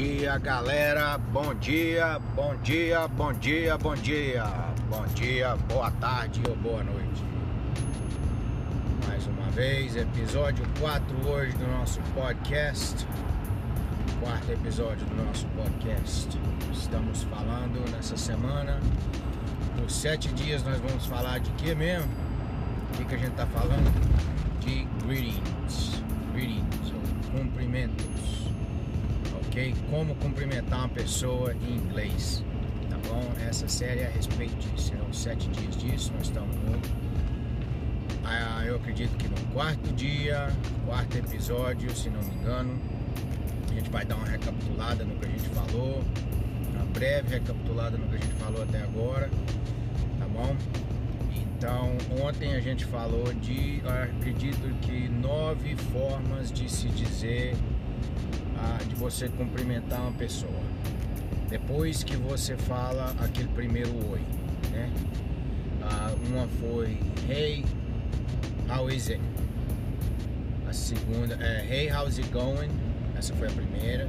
dia, galera. Bom dia, bom dia, bom dia, bom dia. Bom dia, boa tarde ou boa noite. Mais uma vez, episódio 4 hoje do nosso podcast. Quarto episódio do nosso podcast. Estamos falando nessa semana. Por sete dias nós vamos falar de que mesmo? O que, que a gente tá falando? De greetings. Greetings, ou cumprimentos ok? Como cumprimentar uma pessoa em inglês, tá bom? Essa série é a respeito disso. Serão sete dias disso, nós estamos no. Ah, eu acredito que no quarto dia, quarto episódio, se não me engano, a gente vai dar uma recapitulada no que a gente falou, uma breve recapitulada no que a gente falou até agora, tá bom? Então, ontem a gente falou de, acredito que nove formas de se dizer de você cumprimentar uma pessoa. Depois que você fala aquele primeiro oi, né? Ah, uma foi Hey, how is it? A segunda é Hey, how's it going? Essa foi a primeira.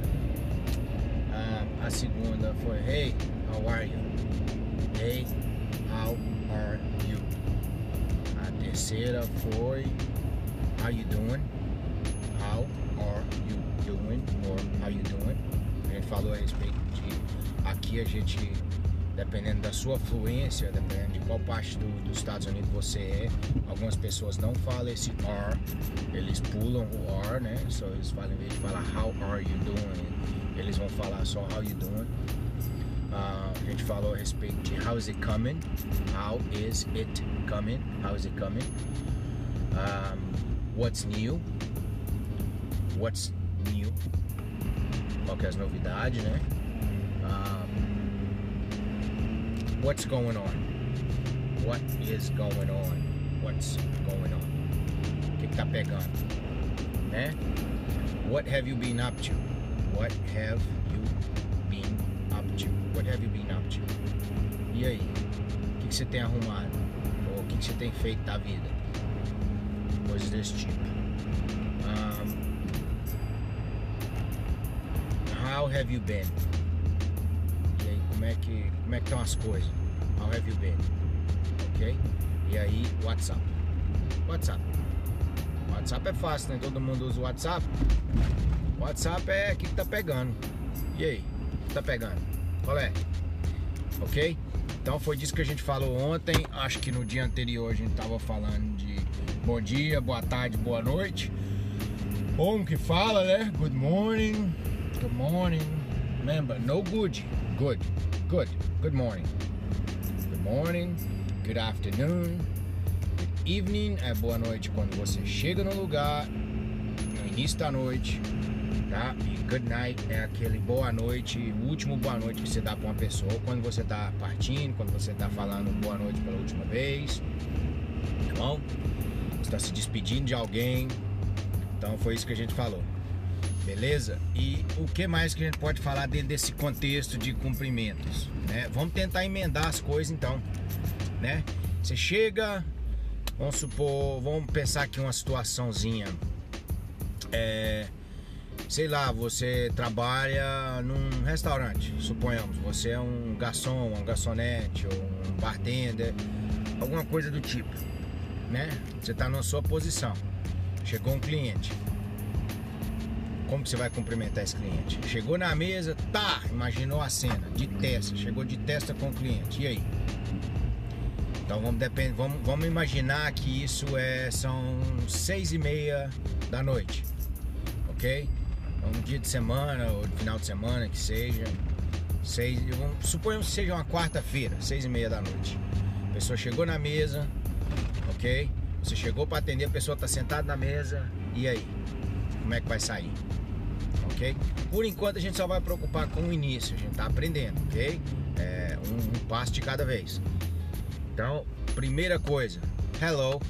Ah, a segunda foi Hey, how are you? Hey, how are you? A terceira foi How you doing? Doing? Or how you doing? A gente falou a respeito de aqui a gente, dependendo da sua fluência, dependendo de qual parte do, dos Estados Unidos você é, algumas pessoas não falam esse are, eles pulam o are, né? Só eles falam, em vez de falar how are you doing, eles vão falar só how you doing. Uh, a gente falou a respeito de how is it coming? How is it coming? How is it coming? Um, what's new? What's? Qual que é as novidades, né? Um, what's going on? What is going on? What's going on? O que, que tá pegando? Né? What have you been up to? What have you been up to? What have you been up to? E aí? O que, que você tem arrumado? Ou o que, que você tem feito da vida? Coisas desse tipo. How have you been? E aí, como é que, como é que estão as coisas? How have you been? Ok? E aí, WhatsApp. WhatsApp. WhatsApp é fácil, né? Todo mundo usa o WhatsApp. WhatsApp é o que, tá pegando. E aí? Que tá pegando? Qual é? Ok? Então foi disso que a gente falou ontem. Acho que no dia anterior a gente tava falando de bom dia, boa tarde, boa noite. Como que fala, né? Good morning, good morning. Remember, no good. Good. Good. Good morning. Good morning. Good afternoon. Good evening é boa noite quando você chega no lugar, no início da noite, tá? E good night é aquele boa noite, o último boa noite que você dá pra uma pessoa quando você tá partindo, quando você tá falando boa noite pela última vez. Tá bom? Você tá se despedindo de alguém. Então foi isso que a gente falou. Beleza? E o que mais que a gente pode falar dentro desse contexto de cumprimentos? Né? Vamos tentar emendar as coisas então, né? Você chega, vamos supor, vamos pensar aqui uma situaçãozinha. É, sei lá, você trabalha num restaurante, suponhamos, você é um garçom, um garçonete ou um bartender, alguma coisa do tipo, né? Você está na sua posição. Chegou um cliente como você vai cumprimentar esse cliente? Chegou na mesa, tá, imaginou a cena, de testa, chegou de testa com o cliente, e aí? Então vamos, depend, vamos, vamos imaginar que isso é, são seis e meia da noite, ok? Um dia de semana ou final de semana que seja, seis, vamos, suponhamos que seja uma quarta-feira, seis e meia da noite. A pessoa chegou na mesa, ok? Você chegou para atender, a pessoa está sentada na mesa, e aí? Como é que vai sair? Ok? Por enquanto a gente só vai preocupar com o início, a gente tá aprendendo, ok? É um, um passo de cada vez. Então, primeira coisa, hello,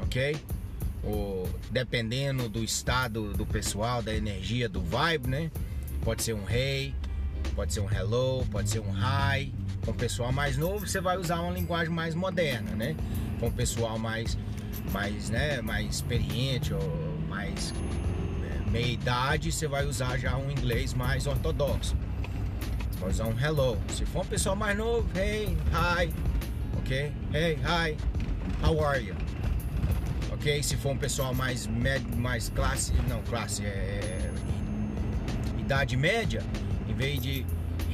ok? O, dependendo do estado do pessoal, da energia, do vibe, né? Pode ser um hey, pode ser um hello, pode ser um hi. Com o pessoal mais novo, você vai usar uma linguagem mais moderna, né? Com o pessoal mais, mais, né, mais experiente ou mais meia idade, você vai usar já um inglês mais ortodoxo. Você vai usar um hello. Se for um pessoal mais novo, hey, hi, ok? Hey, hi, how are you? Ok? Se for um pessoal mais médio, mais classe, não, classe é idade média, em vez de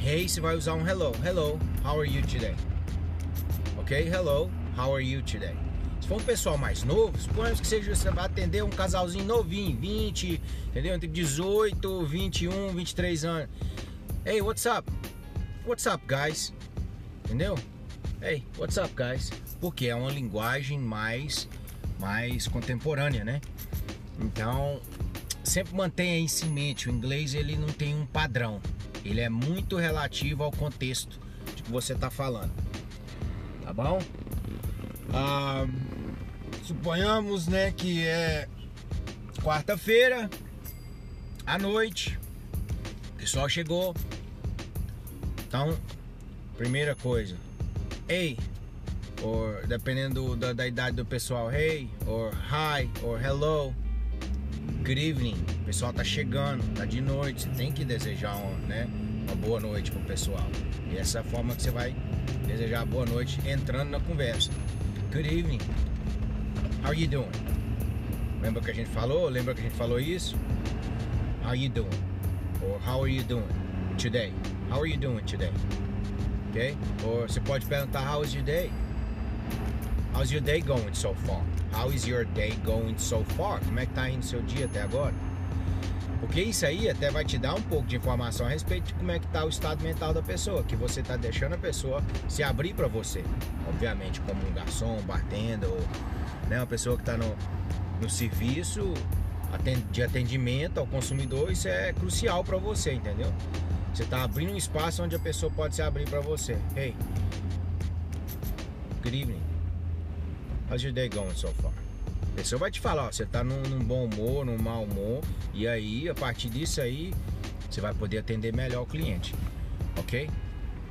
hey, você vai usar um hello. Hello, how are you today? Ok? Hello, how are you today? Se for um pessoal mais novo, suponhamos que seja você vai atender um casalzinho novinho, 20, entendeu? Entre 18, 21, 23 anos. Hey, what's up? What's up, guys? Entendeu? Hey, what's up, guys? Porque é uma linguagem mais mais contemporânea, né? Então, sempre mantenha isso em mente. O inglês ele não tem um padrão. Ele é muito relativo ao contexto de que você está falando. Tá bom? Ah, suponhamos, né, que é quarta-feira à noite. O pessoal chegou. Então, primeira coisa. Ei, or dependendo da, da idade do pessoal, hey, or hi, or hello, good evening. O pessoal tá chegando, tá de noite, você tem que desejar um, né, uma boa noite pro pessoal. E essa é a forma que você vai desejar boa noite entrando na conversa. Good evening. How you doing? Lembra que a gente falou? Lembra que a gente falou isso? How you doing? Or how are you doing today? How are you doing today? Ok? Ou você pode perguntar How is your day? How's your day going so far? How is your day going so far? Como é que tá indo seu dia até agora? Porque isso aí até vai te dar um pouco de informação a respeito de como é que tá o estado mental da pessoa, que você tá deixando a pessoa se abrir para você. Obviamente, como um garçom, um bartender, ou né, uma pessoa que está no, no serviço de atendimento ao consumidor, isso é crucial para você, entendeu? Você está abrindo um espaço onde a pessoa pode se abrir para você. Hey, good evening. How's your day going so far? A pessoa vai te falar, ó, você tá num, num, bom humor, num mau humor, e aí a partir disso aí você vai poder atender melhor o cliente, ok?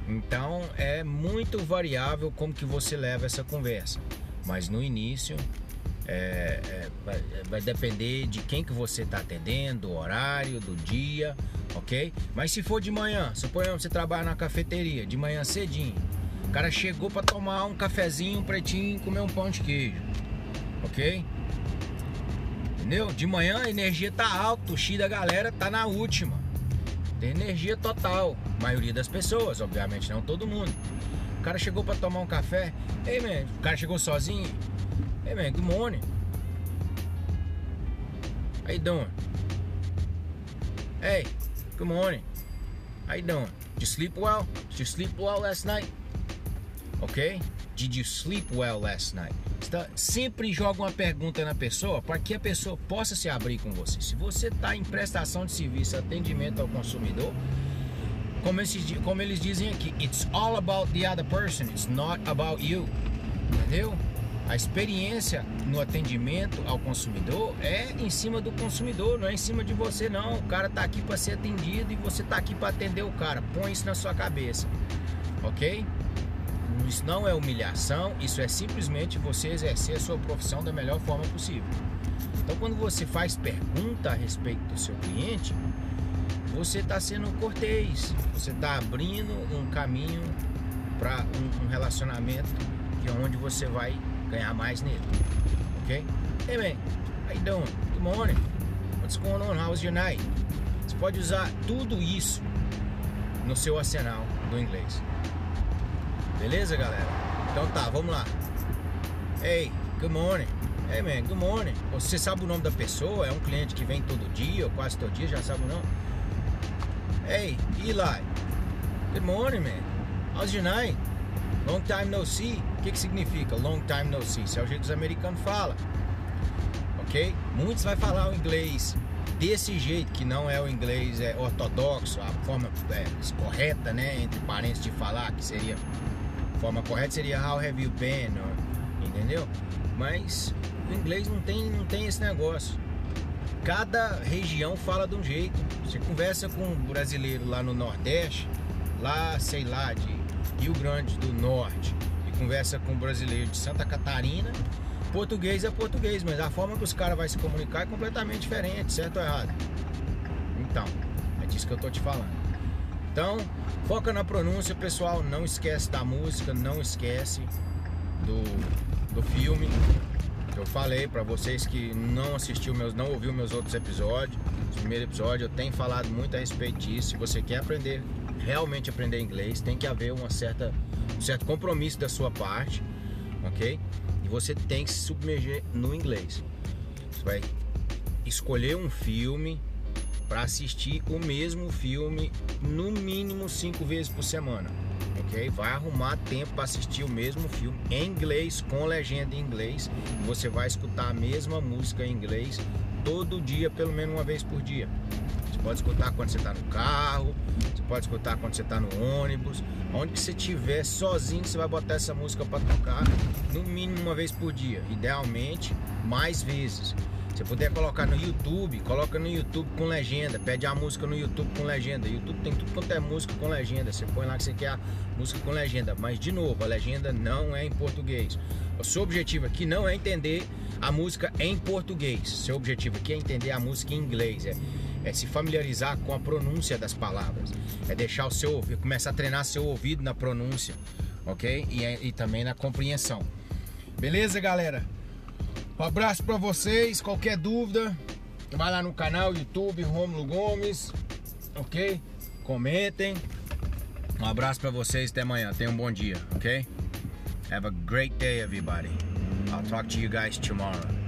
Então é muito variável como que você leva essa conversa, mas no início é, é, vai, vai, depender de quem que você está atendendo, do horário, do dia, ok? Mas se for de manhã, suponhamos que você trabalha na cafeteria, de manhã cedinho, o cara chegou para tomar um cafezinho, um pretinho, comer um pão de queijo, ok? Entendeu? De manhã a energia tá alta, o X da galera tá na última. Tem energia total. A maioria das pessoas, obviamente, não todo mundo. O cara chegou para tomar um café. Ei, man, o cara chegou sozinho. Ei, man, good morning. You doing? Hey, good morning. How you doing? Did you sleep well? Did you sleep well last night? Okay? Did you sleep well last night? Tá, sempre joga uma pergunta na pessoa para que a pessoa possa se abrir com você. Se você está em prestação de serviço, atendimento ao consumidor, como eles, como eles dizem aqui, it's all about the other person, it's not about you. Entendeu? A experiência no atendimento ao consumidor é em cima do consumidor, não é em cima de você não. O cara está aqui para ser atendido e você está aqui para atender o cara. Põe isso na sua cabeça. OK? Isso não é humilhação, isso é simplesmente você exercer a sua profissão da melhor forma possível. Então, quando você faz pergunta a respeito do seu cliente, você está sendo cortês, você está abrindo um caminho para um, um, relacionamento que é onde você vai ganhar mais nele, ok? Hey man, how you doing? Good morning. What's going on? How's your night? Você pode usar tudo isso no seu arsenal do inglês. Beleza, galera? Então tá, vamos lá. Hey, good morning. Hey man, good morning. Você sabe o nome da pessoa? É um cliente que vem todo dia, ou quase todo dia, já sabe o nome? Hey, Eli. Good morning, man. How's your night? Long time no see. O que, que significa long time no see? Isso é o jeito que os americanos falam. Ok? Muitos vai falar o inglês desse jeito, que não é o inglês é, ortodoxo, a forma é, correta, né? Entre parentes de falar, que seria forma correta seria how have you been, entendeu? Mas o inglês não tem, não tem esse negócio. Cada região fala de um jeito. Você conversa com um brasileiro lá no Nordeste, lá, sei lá, de Rio Grande do Norte, e conversa com um brasileiro de Santa Catarina, português é português, mas a forma que os caras vão se comunicar é completamente diferente, certo ou errado? Então, é disso que eu tô te falando. Então, foca na pronúncia, pessoal. Não esquece da música, não esquece do, do filme. Eu falei para vocês que não assistiu meus, não ouviu meus outros episódios. Primeiro episódio eu tenho falado muito a respeito disso. Se você quer aprender, realmente aprender inglês, tem que haver uma certa, um certo compromisso da sua parte, ok? E você tem que se submerger no inglês. Você vai escolher um filme para assistir o mesmo filme no mínimo cinco vezes por semana, ok? Vai arrumar tempo para assistir o mesmo filme em inglês com legenda em inglês. Você vai escutar a mesma música em inglês todo dia, pelo menos uma vez por dia. Você pode escutar quando você está no carro, você pode escutar quando você está no ônibus, onde você estiver sozinho, você vai botar essa música para tocar no mínimo uma vez por dia, idealmente mais vezes. Se puder colocar no YouTube, coloca no YouTube com legenda. Pede a música no YouTube com legenda. YouTube tem tudo quanto é música com legenda. Você põe lá que você quer a música com legenda. Mas de novo, a legenda não é em português. O seu objetivo aqui não é entender a música em português. Seu objetivo aqui é entender a música em inglês. É, é se familiarizar com a pronúncia das palavras. É deixar o seu começar a treinar seu ouvido na pronúncia, ok? E, e também na compreensão. Beleza, galera? Um abraço para vocês. Qualquer dúvida, vai lá no canal YouTube Romulo Gomes, ok? Comentem. Um abraço para vocês. Até amanhã. Tenham um bom dia, ok? Have a great day, everybody. I'll talk to you guys tomorrow.